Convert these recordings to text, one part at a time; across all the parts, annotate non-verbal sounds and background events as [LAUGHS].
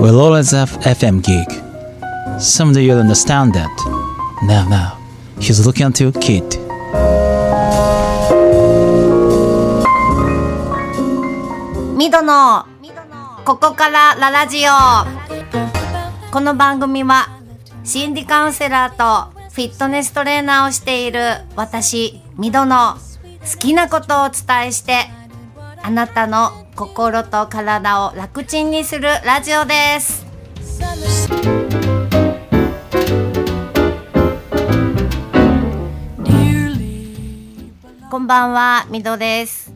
We'll always have FM gig. Someday you'll understand that. Now, now, he's looking at you, kid. ミドのここからララジオこの番組は心理カウンセラーとフィットネストレーナーをしている私ミドの好きなことをお伝えしてあなたの心と体を楽ちんにするラジオです。こんばんはミドです。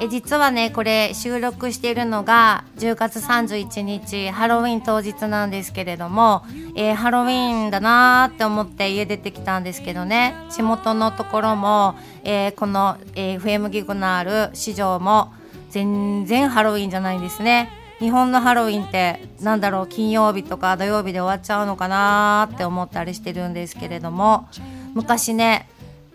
え実はねこれ収録しているのが10月31日ハロウィン当日なんですけれども、えー、ハロウィンだなーって思って家出てきたんですけどね。地元のところも、えー、この、えー、FM ギグのある市場も全然ハロウィンじゃないんですね日本のハロウィンってなんだろう金曜日とか土曜日で終わっちゃうのかなって思ったりしてるんですけれども昔ね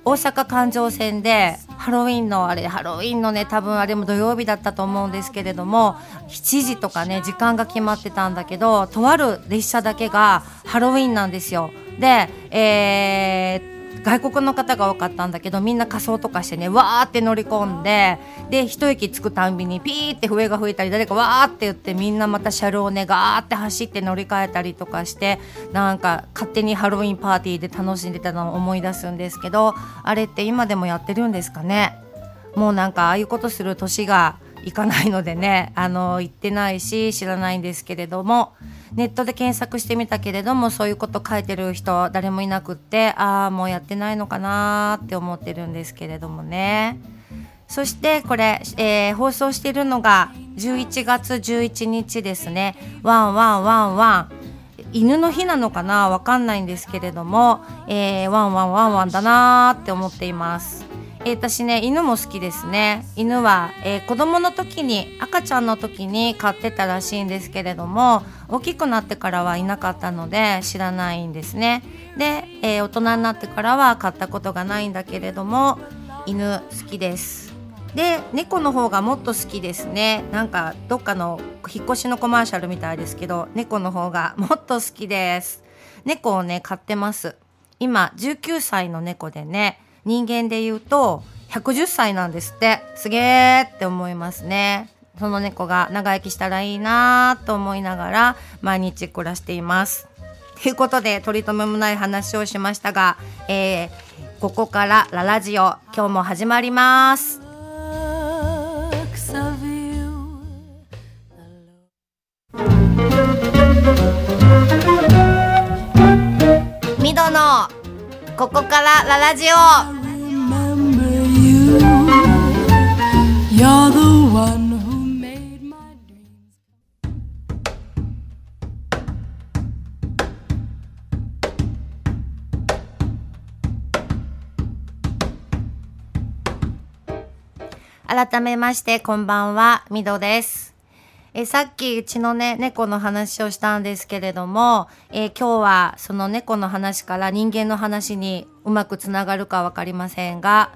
大阪環状線でハロウィンのあれハロウィンのね多分あれも土曜日だったと思うんですけれども7時とかね時間が決まってたんだけどとある列車だけがハロウィンなんですよ。で、えー外国の方が多かったんだけどみんな仮装とかしてねわーって乗り込んでで一息つくたんびにピーって笛が吹いたり誰かわーって言ってみんなまた車両をねガーって走って乗り換えたりとかしてなんか勝手にハロウィンパーティーで楽しんでたのを思い出すんですけどあれって今でもやってるんですかね？もうなんかああいうことする年がいかないのでねあの行ってないし知らないんですけれどもネットで検索してみたけれどもそういうこと書いてる人誰もいなくってああもうやってないのかなって思ってるんですけれどもね。そしてこれ、えー、放送しているのが11月11日ですね。ワンワンワンワン。犬の日なのかな？わかんないんですけれども、えー、ワンワンワンワンだなって思っています。えー、私ね犬も好きですね。犬は、えー、子供の時に赤ちゃんの時に飼ってたらしいんですけれども大きくなってからはいなかったので知らないんですね。で、えー、大人になってからは飼ったことがないんだけれども犬好きです。で猫の方がもっと好きですね。なんかどっかの引っ越しのコマーシャルみたいですけど猫の方が [LAUGHS] もっと好きです。猫をね飼ってます。今19歳の猫でね人間で言うと110歳なんですって。すげーって思いますね。その猫が長生きしたらいいなと思いながら毎日暮らしています。ということで取り留めもない話をしましたが、えー、ここからララジオ今日も始まります。ミドのここからララジオ。改めましてこんばんは、みどです。えさっきうちのね、猫の話をしたんですけれども、え今日はその猫の話から人間の話にうまくつながるかわかりませんが、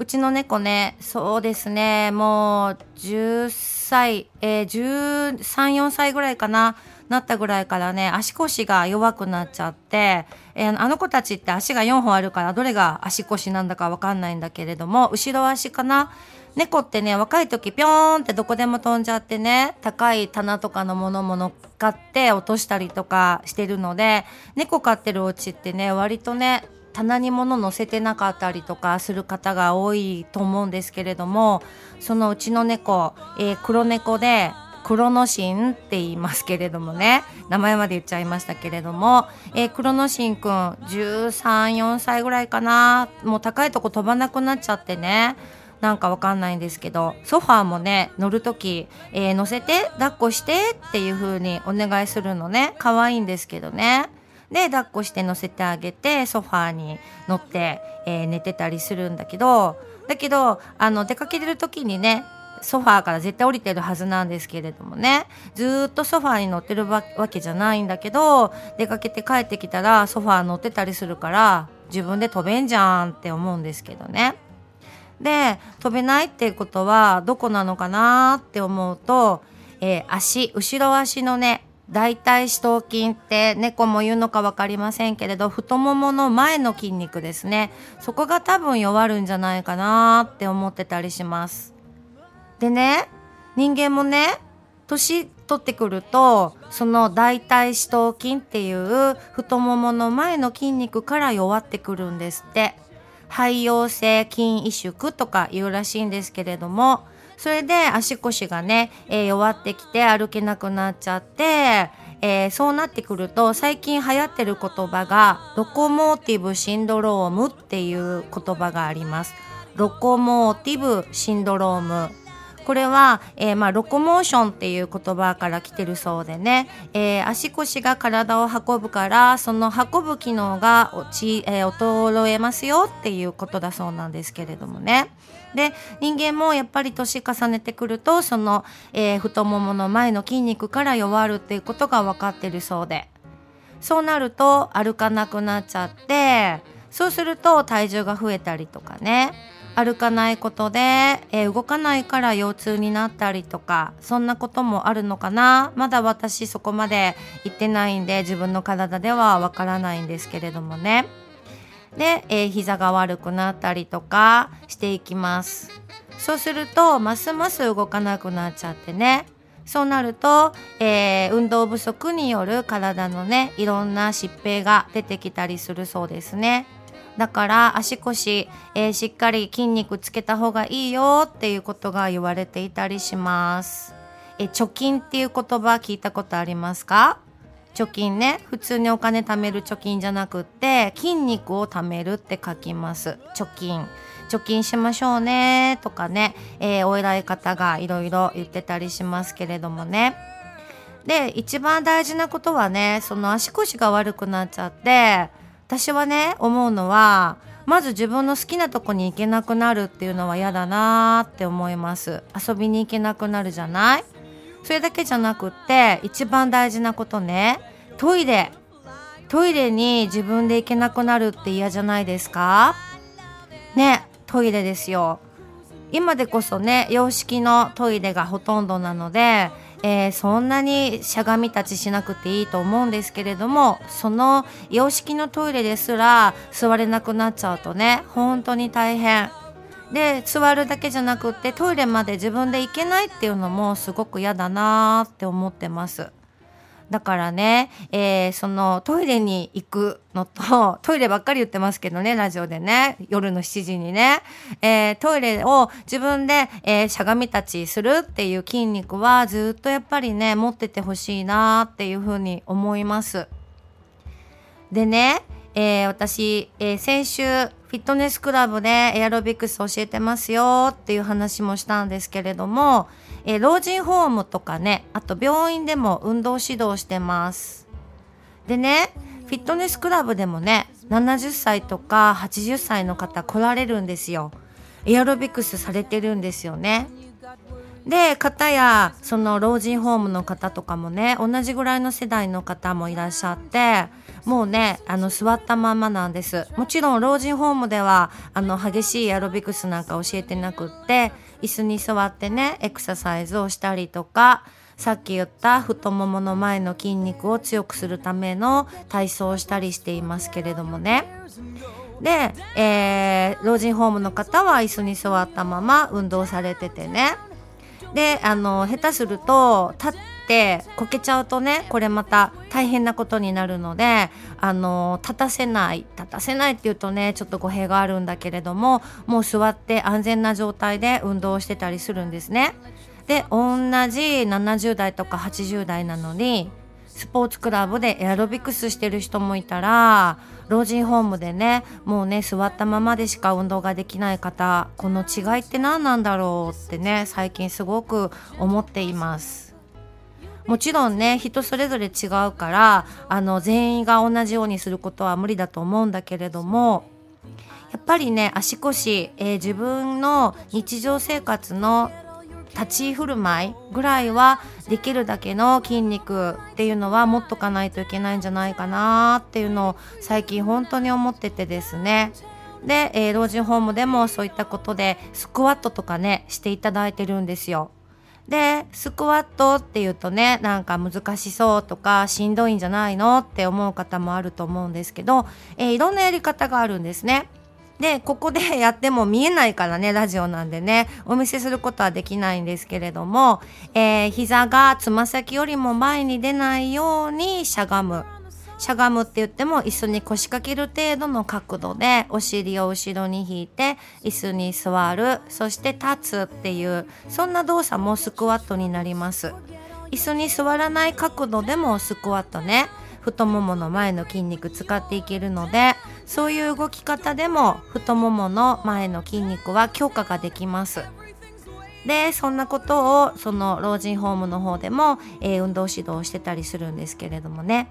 うちの猫ね、そうですね、もう10歳、えー、13、4歳ぐらいかな、なったぐらいからね、足腰が弱くなっちゃって、えー、あの子たちって足が4本あるから、どれが足腰なんだかわかんないんだけれども、後ろ足かな猫ってね、若い時ぴょーんってどこでも飛んじゃってね、高い棚とかのものも乗っかって落としたりとかしてるので、猫飼ってるお家ってね、割とね、棚に物乗せてなかったりとかする方が多いと思うんですけれどもそのうちの猫、えー、黒猫でクロノシンって言いますけれどもね名前まで言っちゃいましたけれども、えー、クロノシンくん134歳ぐらいかなもう高いとこ飛ばなくなっちゃってねなんかわかんないんですけどソファーもね乗る時、えー、乗せて抱っこしてっていう風にお願いするのね可愛いんですけどね。で抱っこして乗せてあげてソファーに乗って、えー、寝てたりするんだけどだけどあの出かけてる時にねソファーから絶対降りてるはずなんですけれどもねずっとソファーに乗ってるわけじゃないんだけど出かけて帰ってきたらソファー乗ってたりするから自分で飛べんじゃんって思うんですけどね。で飛べないっていうことはどこなのかなって思うと、えー、足後ろ足のね大腿四頭筋って猫も言うのか分かりませんけれど太ももの前の筋肉ですね。そこが多分弱るんじゃないかなって思ってたりします。でね人間もね年取ってくるとその大腿四頭筋っていう太ももの前の筋肉から弱ってくるんですって。肺陽性筋萎縮とか言うらしいんですけれどもそれで足腰がね、えー、弱ってきて歩けなくなっちゃって、えー、そうなってくると最近流行ってる言葉がロコモーティブシンドロームっていう言葉があります。ロコモーティブシンドロームこれは、えー、まあ、ロコモーションっていう言葉から来てるそうでね、えー、足腰が体を運ぶからその運ぶ機能が落ち、えー、衰えますよっていうことだそうなんですけれどもね。で人間もやっぱり年重ねてくるとその、えー、太ももの前の筋肉から弱るっていうことが分かってるそうで。そうなると歩かなくなっちゃってそうすると体重が増えたりとかね。歩かないことで、えー、動かないから腰痛になったりとかそんなこともあるのかな。まだ私そこまで行ってないんで自分の体ではわからないんですけれどもね。で、えー、膝が悪くなったりとかしていきます。そうするとますます動かなくなっちゃってね。そうなると、えー、運動不足による体のねいろんな疾病が出てきたりするそうですね。だから足腰、えー、しっかり筋肉つけた方がいいよっていうことが言われていたりします。え貯金っていう言葉聞いたことありますか？貯金ね。普通にお金貯める貯金じゃなくって筋肉を貯めるって書きます。貯金。貯金しましょうね。とかね、えー、お偉い方がいろいろ言ってたりしますけれどもね。で一番大事なことはねその足腰が悪くなっちゃって私はね思うのはまず自分の好きなとこに行けなくなるっていうのは嫌だなーって思います。遊びに行けなくなるじゃない？それだけじゃなくって一番大事なことねトイレ。トイレに自分で行けなくなるって嫌じゃないですか？ねトイレですよ。今でこそね洋式のトイレがほとんどなので、えー、そんなにしゃがみ立ちしなくていいと思うんですけれどもその洋式のトイレですら座れなくなっちゃうとね本当に大変。で座るだけじゃなくってトイレまで自分で行けないっていうのもすごく嫌だなーって思ってますだからね、えー、そのトイレに行くのと、[LAUGHS] トイレばっかり言ってますけどね、ラジオでね、夜の7時にね、えー、トイレを自分で、えー、しゃがみ立ちするっていう筋肉はずっとやっぱりね、持っててほしいなっていうふうに思います。でね、えー、私、えー、先週フィットネスクラブでエアロビクス教えてますよっていう話もしたんですけれども、えー、老人ホームとかねあと病院でも運動指導してます。でねフィットネスクラブでもね70歳とか80歳の方来られるんですよ。エアロビクスされてるんですよね。で方やその老人ホームの方とかもね同じぐらいの世代の方もいらっしゃってもうねあの座ったままなんです。もちろん老人ホームではあの激しいアロビクスなんか教えてなくって椅子に座ってねエクササイズをしたりとかさっき言った太ももの前の筋肉を強くするための体操をしたりしていますけれどもね。で、えー、老人ホームの方は椅子に座ったまま運動されててね。であの下手すると立ってこけちゃうとねこれまた大変なことになるのであの立たせない立たせないっていうとねちょっと語弊があるんだけれどももう座って安全な状態で運動してたりするんですね。で同じ70代とか80代なのにスポーツクラブでエアロビクスしてる人もいたら老人ホームでねもうね座ったままでしか運動ができない方この違いって何なんだろうってね最近すごく思っていますもちろんね人それぞれ違うからあの全員が同じようにすることは無理だと思うんだけれどもやっぱりね足腰、えー、自分の日常生活の立ち振る舞いぐらいはできるだけの筋肉っていうのは持っとかないといけないんじゃないかなっていうのを最近本当に思っててですね。で、えー、老人ホームでもそういったことでスクワットとかねしていただいてるんですよ。でスクワットっていうとねなんか難しそうとかしんどいんじゃないのって思う方もあると思うんですけど、えー、いろんなやり方があるんですね。でここで [LAUGHS] やっても見えないからねラジオなんでねお見せすることはできないんですけれども、えー、膝がつま先よりも前に出ないようにしゃがむしゃがむって言っても椅子に腰掛ける程度の角度でお尻を後ろに引いて椅子に座るそして立つっていうそんな動作もスクワットになります。椅子に座らない角度でもスクワットね。太ももの前の筋肉使っていけるのでそういう動き方でも太ももの前の筋肉は強化ができます。でそんなことをその老人ホームの方でも、えー、運動指導してたりするんですけれどもね。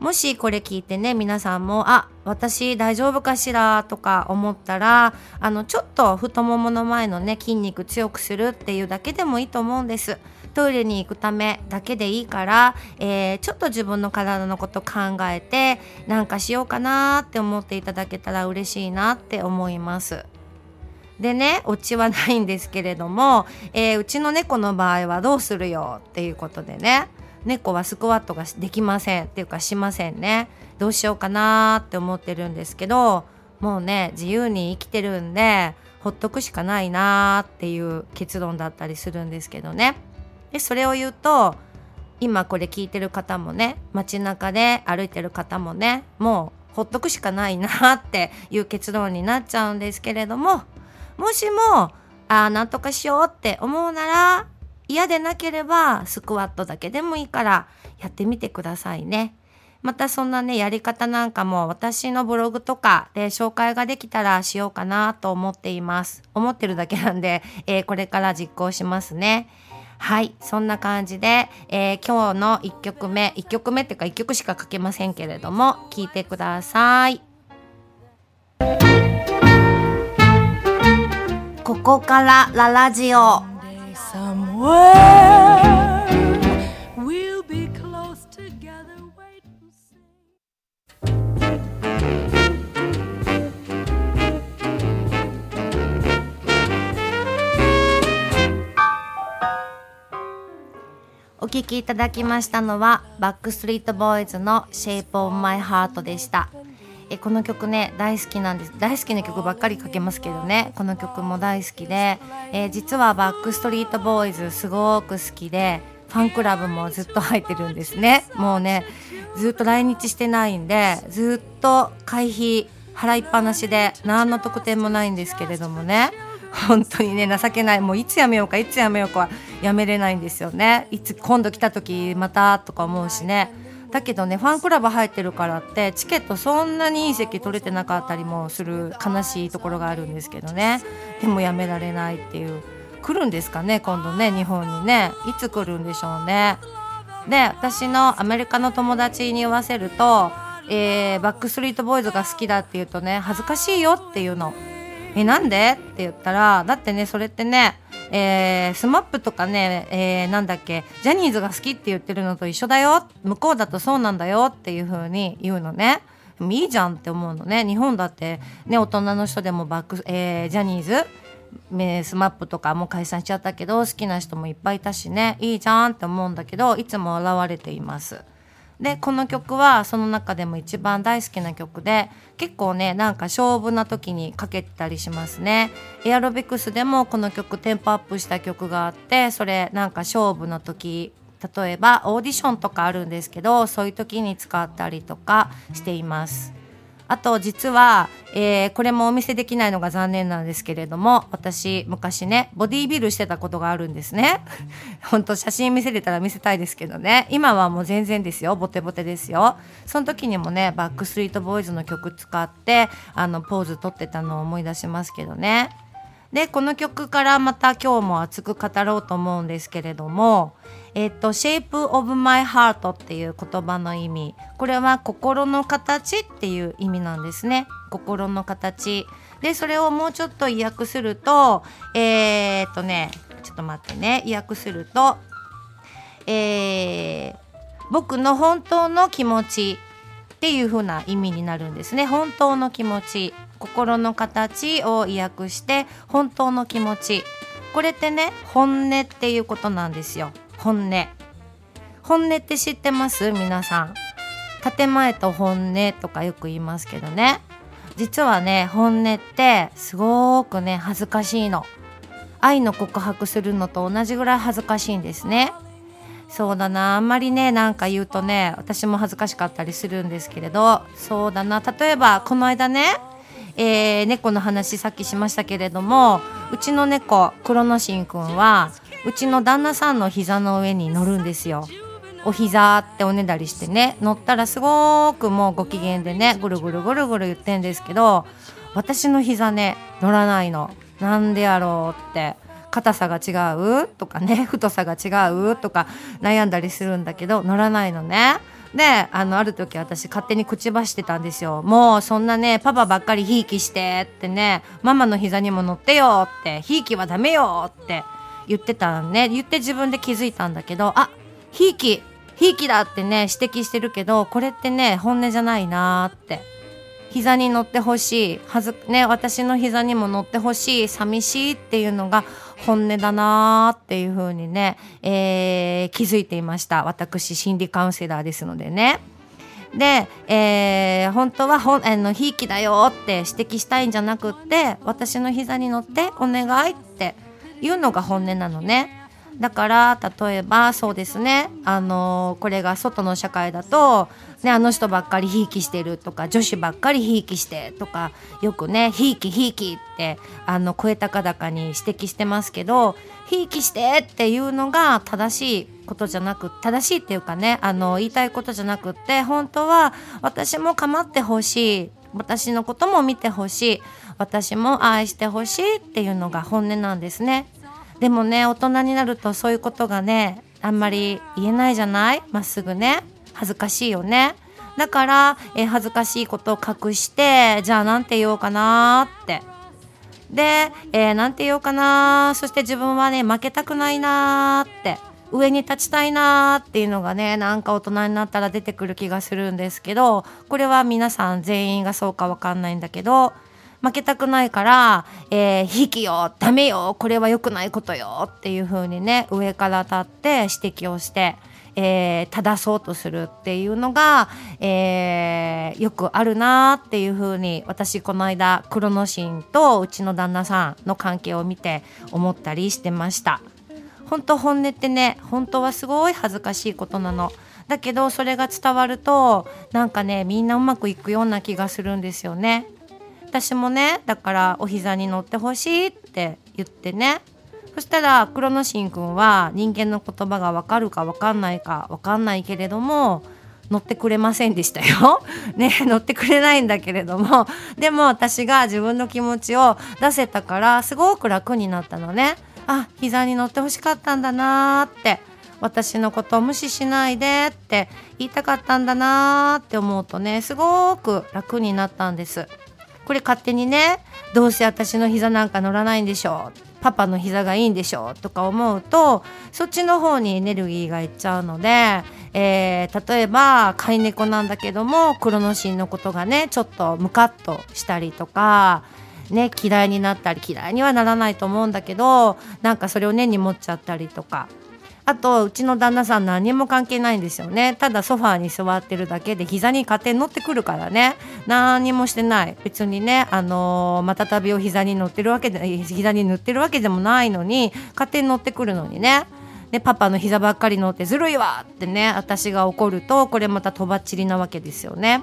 もしこれ聞いてね皆さんもあ私大丈夫かしら？とか思ったらあのちょっと太ももの前のね筋肉強くするっていうだけでもいいと思うんです。トイレに行くためだけでいいから、えー、ちょっと自分の体のこと考えてなんかしようかなって思っていただけたら嬉しいなって思います。でねオチはないんですけれども、えー、うちの猫の場合はどうするよっていうことでね。猫はスクワットができませんっていうかしませんね。どうしようかなって思ってるんですけどもうね自由に生きてるんでほっとくしかないなっていう結論だったりするんですけどね。でそれを言うと今これ聞いてる方もね街中で歩いてる方もねもうほっとくしかないなっていう結論になっちゃうんですけれどももしもああなんとかしようって思うなら嫌でなければスクワットだけでもいいからやってみてくださいね。またそんなね、やり方なんかも私のブログとかで紹介ができたらしようかなと思っています。思ってるだけなんで、えー、これから実行しますね。はい、そんな感じで、えー、今日の1曲目、1曲目っていうか1曲しか書けませんけれども、聴いてください。ここからララジオ。お聴きいただきましたのはバックストリートボーイズの Shape of My Heart でした。えこの曲ね大好きなんです。大好きな曲ばっかりかけますけどね。この曲も大好きで、え、実はバックストリートボーイズすごく好きでファンクラブもずっと入ってるんですね。もうねずっと来日してないんでずっと会費払いっぱなしで何の特典もないんですけれどもね。本当にね情けない。もういつやめようかいつやめようかはやめれないんですよね。いつ今度来た時またとか思うしね。だけどねファンクラブ入ってるからってチケットそんなにいい席取れてなかったりもする悲しいところがあるんですけどね。でもやめられないっていう。来るんですかね今度ね日本にね。いつ来るんでしょうね。で私のアメリカの友達に言わせると、えー、バックストリートボーイズが好きだって言うとね恥ずかしいよっていうの。えなんで？って言ったらだってねそれってねえー、スマップとかね、えー、なんだっけジャニーズが好きって言ってるのと一緒だよ。向こうだとそうなんだよっていう風に言うのね。いいじゃんって思うのね。日本だってね大人の人でもバック、えー、ジャニーズスマップとかも解散しちゃったけど好きな人もいっぱいいたしね。いいじゃんって思うんだけどいつも現れています。でこの曲はその中でも一番大好きな曲で結構ねなんか勝負な時にかけたりしますね。エアロビクスでもこの曲テンポアップした曲があってそれなんか勝負の時例えばオーディションとかあるんですけどそういう時に使ったりとかしています。あと実は、えー、これもお見せできないのが残念なんですけれども私昔ねボディービルしてたことがあるんですね。[LAUGHS] 本当写真見せれたら見せたいですけどね。今はもう全然ですよ。ボテボテですよ。その時にもねバックストリートボーイズの曲使ってあのポーズ撮ってたのを思い出しますけどね。でこの曲からまた今日も熱く語ろうと思うんですけれどもえっと、Shape of My Heart っていう言葉の意味。これは心の形っていう意味なんですね。心の形。でそれをもうちょっと意訳するとえー、っとねちょっと待ってね。意訳するとえー、僕の本当の気持ちっていう風な意味になるんですね。本当の気持ち。心の形を意訳して本当の気持ち。これってね本音っていうことなんですよ。本音。本音って知ってます？皆さん。建前と本音とかよく言いますけどね。実はね本音ってすごくね恥ずかしいの。愛の告白するのと同じぐらい恥ずかしいんですね。そうだな。あんまりねなんか言うとね私も恥ずかしかったりするんですけれど。そうだな。例えばこの間ねえー、猫の話さっきしましたけれどもうちの猫クロノシンくんはうちの旦那さんの膝の上に乗るんですよ。お膝っておねだりしてね。乗ったらすごくもうご機嫌でねぐるぐるぐるぐる言ってんですけど私の膝ね乗らないの。なんでやろうって。硬さが違うとかね太さが違うとか悩んだりするんだけど乗らないのね。であのある時私勝手に口走ってたんですよ。もうそんなねパパばっかりひいきしてってねママの膝にも乗ってよってひいきはダメよって。言ってたんね。言って自分で気づいたんだけどあひいきひいきだってね指摘してるけどこれってね本音じゃないなって。膝に乗ってほしい。はずね私の膝にも乗ってほしい。寂しいっていうのが本音だなーっていう風にね、えー、気づいていました。私心理カウンセラーですのでね。で、えー、本当はほんあのひいきだよって指摘したいんじゃなくって私の膝に乗ってお願いっていうのが本音なのね。だから例えばそうですね。あのこれが外の社会だと、ね、あの人ばっかりひいきしてるとか女子ばっかりひいきしてとかよくねひいきひいきってあの声高々に指摘してますけどひいきしてっていうのが正しいことじゃなく正しいっていうかねあの言いたいことじゃなくって本当は私も構ってほしい。私のことも見てほしい。私も愛してほしいっていうのが本音なんですね。でもね大人になるとそういうことがねあんまり言えないじゃない？まっすぐね。恥ずかしいよね。だから、え恥ずかしいことを隠してじゃあ何て言おうかなって。で、えー、て言おうかな。そして自分はね負けたくないなって。上に立ちたいなっていうのがねなんか大人になったら出てくる気がするんですけどこれは皆さん全員がそうかわかんないんだけど負けたくないから「えー、引きよダメよこれは良くないことよ」っていう風にね上から立って指摘をして。えー、正そうとするっていうのが、えー、よくあるなっていうふうに私この間クロノシンとうちの旦那さんの関係を見て思ったりしてました本当本音ってね本当はすごい恥ずかしいことなのだけどそれが伝わるとなんかねみんなうまくいくような気がするんですよね私もねだからお膝に乗ってほしいって言ってねそしたらクロノシンくんは人間の言葉がわかるかわかんないかわかんないけれども乗ってくれませんでしたよ。[LAUGHS] ね乗ってくれないんだけれどもでも私が自分の気持ちを出せたからすごく楽になったのね。あ膝に乗ってほしかったんだなーって私のことを無視しないでって言いたかったんだなーって思うとねすごく楽になったんです。これ勝手にねどうせ私の膝なんか乗らないんでしょうパパの膝がいいんでしょとか思うとそっちの方にエネルギーがいっちゃうので、えー、例えば飼い猫なんだけどもクロノシンのことがねちょっとムカッとしたりとか。ね、嫌いになったり嫌いにはならないと思うんだけどなんかそれを根に持っちゃったりとかあとうちの旦那さん何も関係ないんですよね。ただソファーに座ってるだけで膝に勝手に乗ってくるからね。何もしてない。別にねあのー、またたびを膝に乗ってるわけで膝に塗ってるわけでもないのに勝手に乗ってくるのにね。でパパの膝ばっかり乗ってずるいわってね私が怒るとこれまたとばっちりなわけですよね。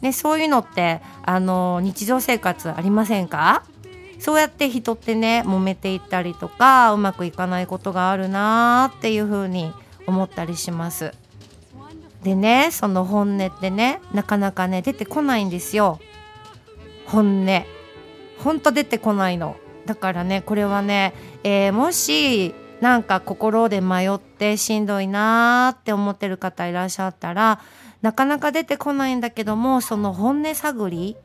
ねそういうのってあの日常生活ありませんか？そうやって人ってね揉めていったりとかうまくいかないことがあるなーっていう風に思ったりします。でねその本音ってねなかなかね出てこないんですよ。本音ほんと出てこないの。だからねこれはね、えー、もしなんか心で迷ってしんどいなーって思ってる方いらっしゃったらなかなか出てこないんだけどもその本音探り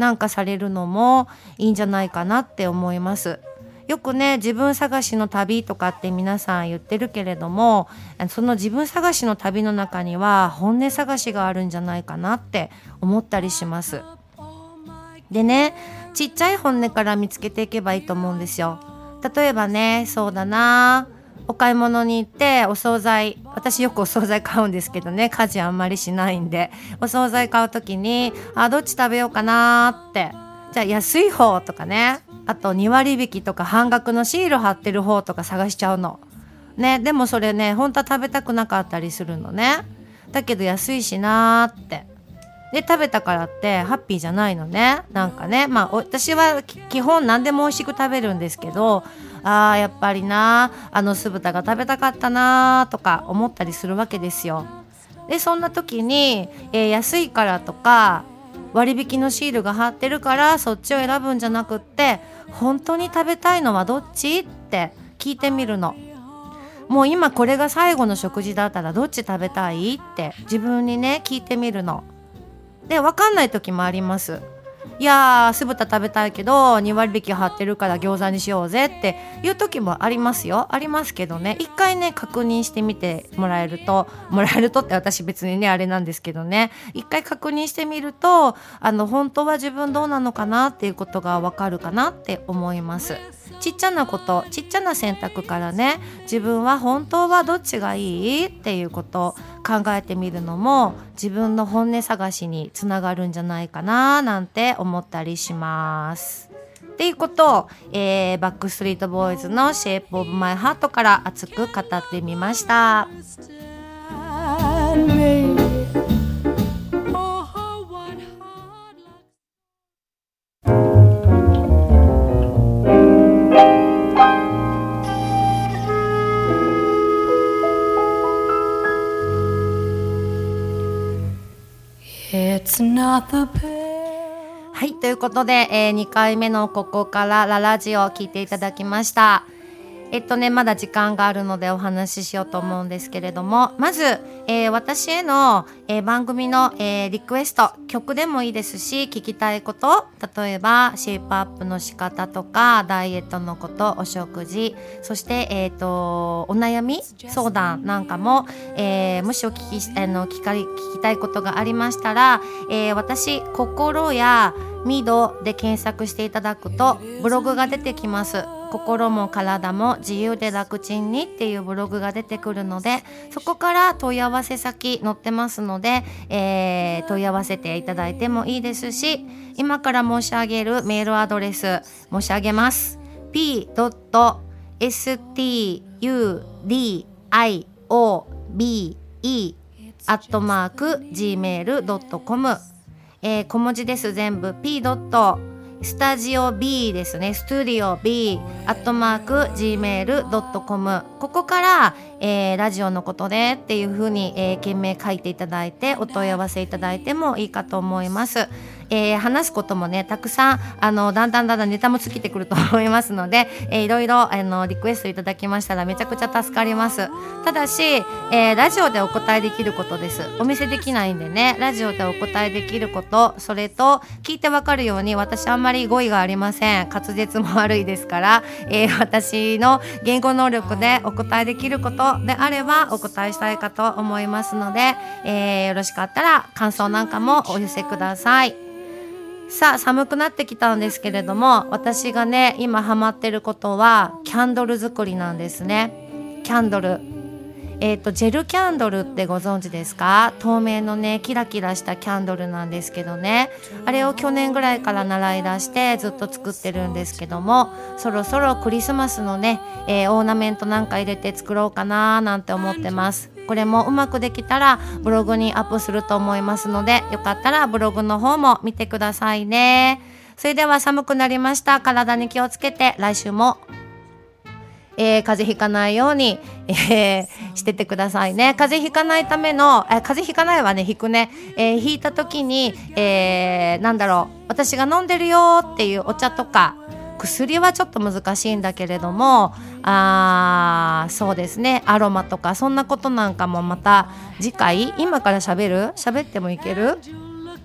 なんかされるのもいいんじゃないかなって思います。よくね自分探しの旅とかって皆さん言ってるけれどもその自分探しの旅の中には本音探しがあるんじゃないかなって思ったりします。でねちっちゃい本音から見つけていけばいいと思うんですよ。例えばねそうだなお買い物に行ってお惣菜私よくお惣菜買うんですけどね家事あんまりしないんでお惣菜買う時にあどっち食べようかなってじゃあ安い方とかねあと2割引きとか半額のシール貼ってる方とか探しちゃうの。ねでもそれね本当は食べたくなかったりするのね。だけど安いしなーって。で食べたからってハッピーじゃないのねなんかねまあ私は基本何でも美味しく食べるんですけどあーやっぱりなあの酢豚が食べたかったなとか思ったりするわけですよ。でそんな時に、えー、安いからとか割引のシールが貼ってるからそっちを選ぶんじゃなくって本当に食べたいのはどっちって聞いてみるの。もう今これが最後の食事だったらどっち食べたいって自分にね聞いてみるの。で分かんない時もあります。いやー酢豚食べたいけど2割引き張ってるから餃子にしようぜっていう時もありますよ。ありますけどね。一回ね確認してみてもらえるともらえるとって私別にねあれなんですけどね。一回確認してみるとあの本当は自分どうなのかなっていうことがわかるかなって思います。ちっちゃなことちっちゃな選択からね自分は本当はどっちがいいっていうこと考えてみるのも自分の本音探しにつながるんじゃないかななんて思ったりします。っていうことを、えー、 Backstreet Boys の「Shape of My Heart から熱く語ってみました。はい、ということで、えー、2回目のここからララジオを聞いていただきました。えっとね、まだ時間があるのでお話ししようと思うんですけれども、まず、えー、私への、えー、番組の、えー、リクエスト、曲でもいいですし、聞きたいこと、例えば、シェイプアップの仕方とか、ダイエットのこと、お食事、そして、えっ、と、お悩み相談なんかも、えもしお聞き、あの、聞か、聞きたいことがありましたら、え私、心や、ミドで検索していただくとブログが出てきます。心も体も自由で楽ちんにっていうブログが出てくるのでそこから問い合わせ先載ってますので、えー、問い合わせていただいてもいいですし今から申し上げるメールアドレス申し上げます。p.studiobe アットマーク gmail.com えー、小文字です。全部。p. ドットスタジオ B ですね。スタジオ B アットマーク gmail.com ここから、えー、ラジオのことでっていうふうに、えー、件名書いていただいてお問い合わせいただいてもいいかと思います。えー、話すこともねたくさんあのだんだんだんだんネタも尽きてくると思いますので、えー、いろいろあのリクエストいただきましたらめちゃくちゃ助かります。ただし、えー、ラジオでお答えできることです。お見せできないんでねラジオでお答えできることそれと聞いてわかるように私あんまり語彙がありません。滑舌も悪いですから、えー、私の言語能力でお答えできることであればお答えしたいかと思いますので、えー、よろしかったら感想なんかもお寄せください。さあ寒くなってきたんですけれども私がね今ハマってることはキャンドル作りなんですね。キャンドル。えーと、ジェルキャンドルってご存知ですか？透明のねキラキラしたキャンドルなんですけどね。あれを去年ぐらいから習い出してずっと作ってるんですけどもそろそろクリスマスのね、えー、オーナメントなんか入れて作ろうかななんて思ってます。これもうまくできたらブログにアップすると思いますのでよかったらブログの方も見てくださいね。それでは寒くなりました。体に気をつけて来週もえー、風邪ひかないように、えー、しててくださいね。風邪ひかないための、えー、風邪ひかないはねひくね、えー、ひいた時に、えー、なんだろう私が飲んでるよっていうお茶とか薬はちょっと難しいんだけれどもあそうですね。アロマとかそんなことなんかもまた次回今から喋る？喋ってもいける？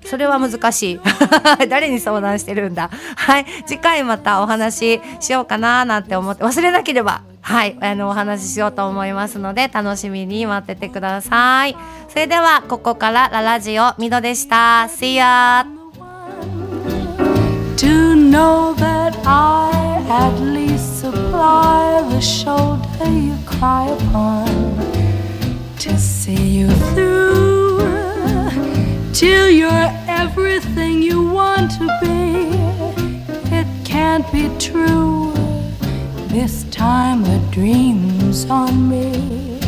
それは難しい。[LAUGHS] 誰に相談してるんだ？はい。次回またお話ししようかななんて思って忘れなければはい。あのお話ししようと思いますので楽しみに待っててください。それではここからララジオミドでした。See ya! Know that I at least supply the shoulder you cry upon to see you through till you're everything you want to be. It can't be true. This time the dream's on me.